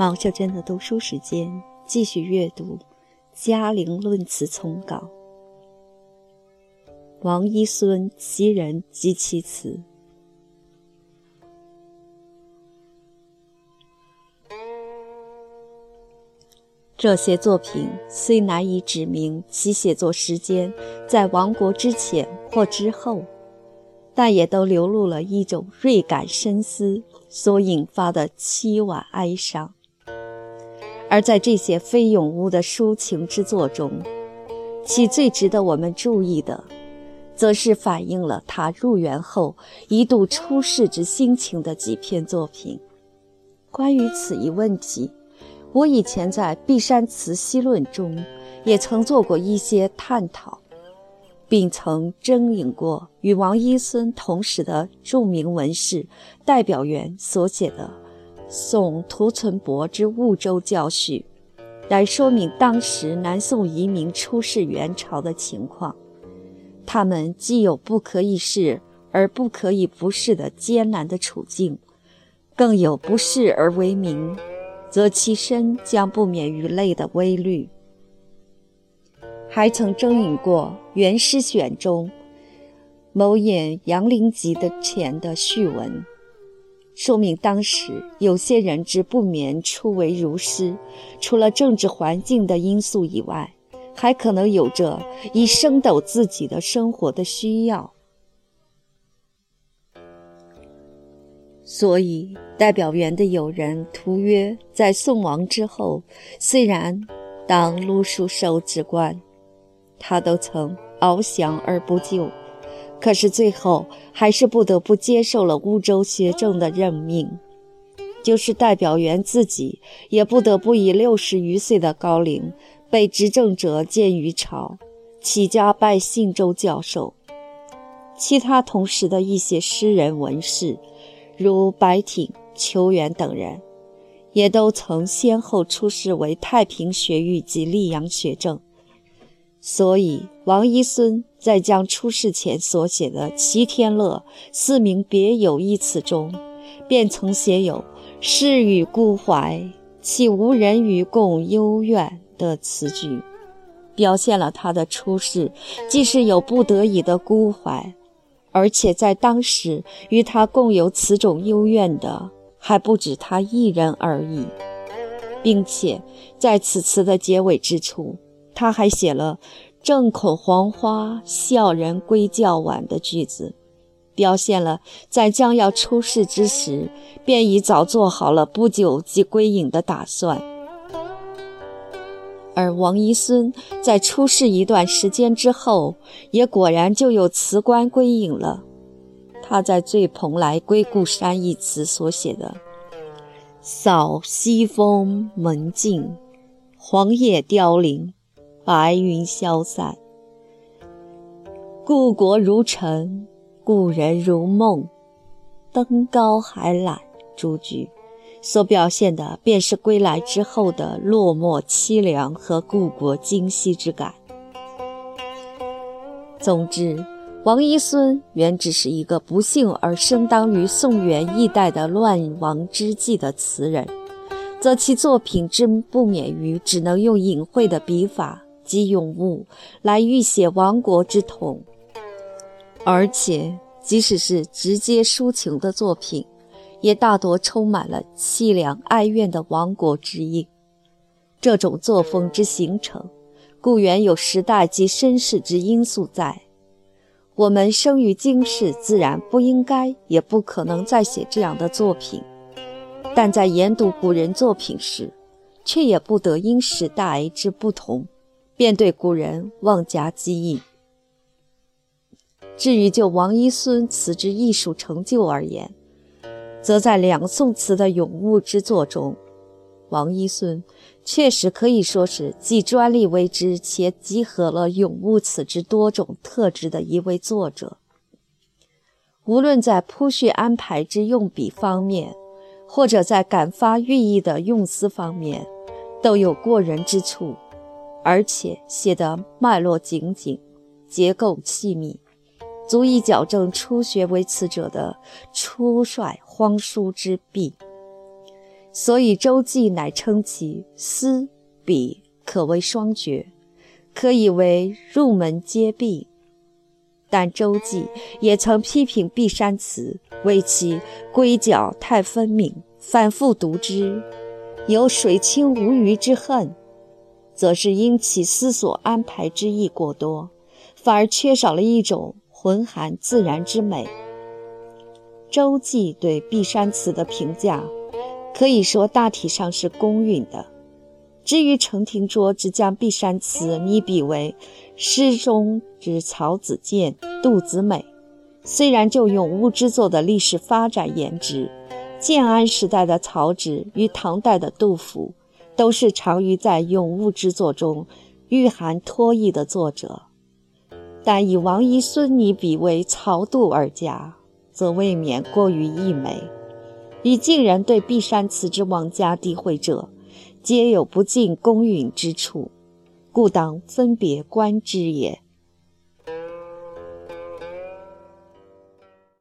毛秀珍的读书时间，继续阅读《嘉陵论词丛稿》。王一孙其人及其词。这些作品虽难以指明其写作时间在亡国之前或之后，但也都流露了一种锐感深思所引发的凄婉哀伤。而在这些非咏物的抒情之作中，其最值得我们注意的，则是反映了他入园后一度出世之心情的几篇作品。关于此一问题，我以前在《碧山词析论》中也曾做过一些探讨，并曾征引过与王一孙同时的著名文士代表员所写的。宋涂存伯之《婺州教序》，来说明当时南宋移民出仕元朝的情况。他们既有不可以视而不可以不视的艰难的处境，更有不视而为名，则其身将不免于累的危虑。还曾征引过《元诗选》中某引杨陵集的前的序文。说明当时有些人之不免初为儒师，除了政治环境的因素以外，还可能有着以升斗自己的生活的需要。所以，代表员的友人图曰，在宋亡之后，虽然当录书收之官，他都曾翱翔而不就。可是最后还是不得不接受了乌州学政的任命，就是代表员自己也不得不以六十余岁的高龄被执政者见于朝，起家拜信州教授。其他同时的一些诗人文士，如白挺、邱元等人，也都曾先后出仕为太平学域及溧阳学政。所以，王一孙在将出世前所写的《齐天乐四名别有》一词中，便曾写有“世与孤怀，岂无人与共幽怨”的词句，表现了他的出世既是有不得已的孤怀，而且在当时与他共有此种幽怨的还不止他一人而已，并且在此词的结尾之处。他还写了“正口黄花，笑人归较晚”的句子，表现了在将要出世之时，便已早做好了不久即归隐的打算。而王一孙在出世一段时间之后，也果然就有辞官归隐了。他在《醉蓬莱归故山》一词所写的“扫西风门径，黄叶凋零”。白云消散，故国如尘，故人如梦，登高还览诸句，所表现的便是归来之后的落寞凄凉和故国今昔之感。总之，王一孙原只是一个不幸而生当于宋元易代的乱亡之际的词人，则其作品之不免于只能用隐晦的笔法。及咏物来预写亡国之痛，而且即使是直接抒情的作品，也大多充满了凄凉哀怨的亡国之意。这种作风之形成，故原有时代及身世之因素在。我们生于今世，自然不应该也不可能再写这样的作品，但在研读古人作品时，却也不得因时代之不同。便对古人妄加讥议。至于就王一孙词之艺术成就而言，则在两宋词的咏物之作中，王一孙确实可以说是既专利为之，且集合了咏物词之多种特质的一位作者。无论在铺叙安排之用笔方面，或者在感发寓意的用词方面，都有过人之处。而且写得脉络紧紧，结构细密，足以矫正初学为词者的初率荒疏之弊。所以周记乃称其思笔可谓双绝，可以为入门皆必。但周记也曾批评《碧山词》，为其规角太分明，反复读之有水清无鱼之恨，则是因其思索安排之意过多，反而缺少了一种浑含自然之美。周记对《碧山词》的评价，可以说大体上是公允的。至于程廷卓只将《碧山词》拟比为诗中之曹子建、杜子美，虽然就咏物之作的历史发展言之，建安时代的曹植与唐代的杜甫，都是长于在咏物之作中蕴含托意的作者，但以王遗孙拟比为曹杜二家，则未免过于溢美，以近人对《碧山词》之王家诋毁者。皆有不尽公允之处，故当分别观之也。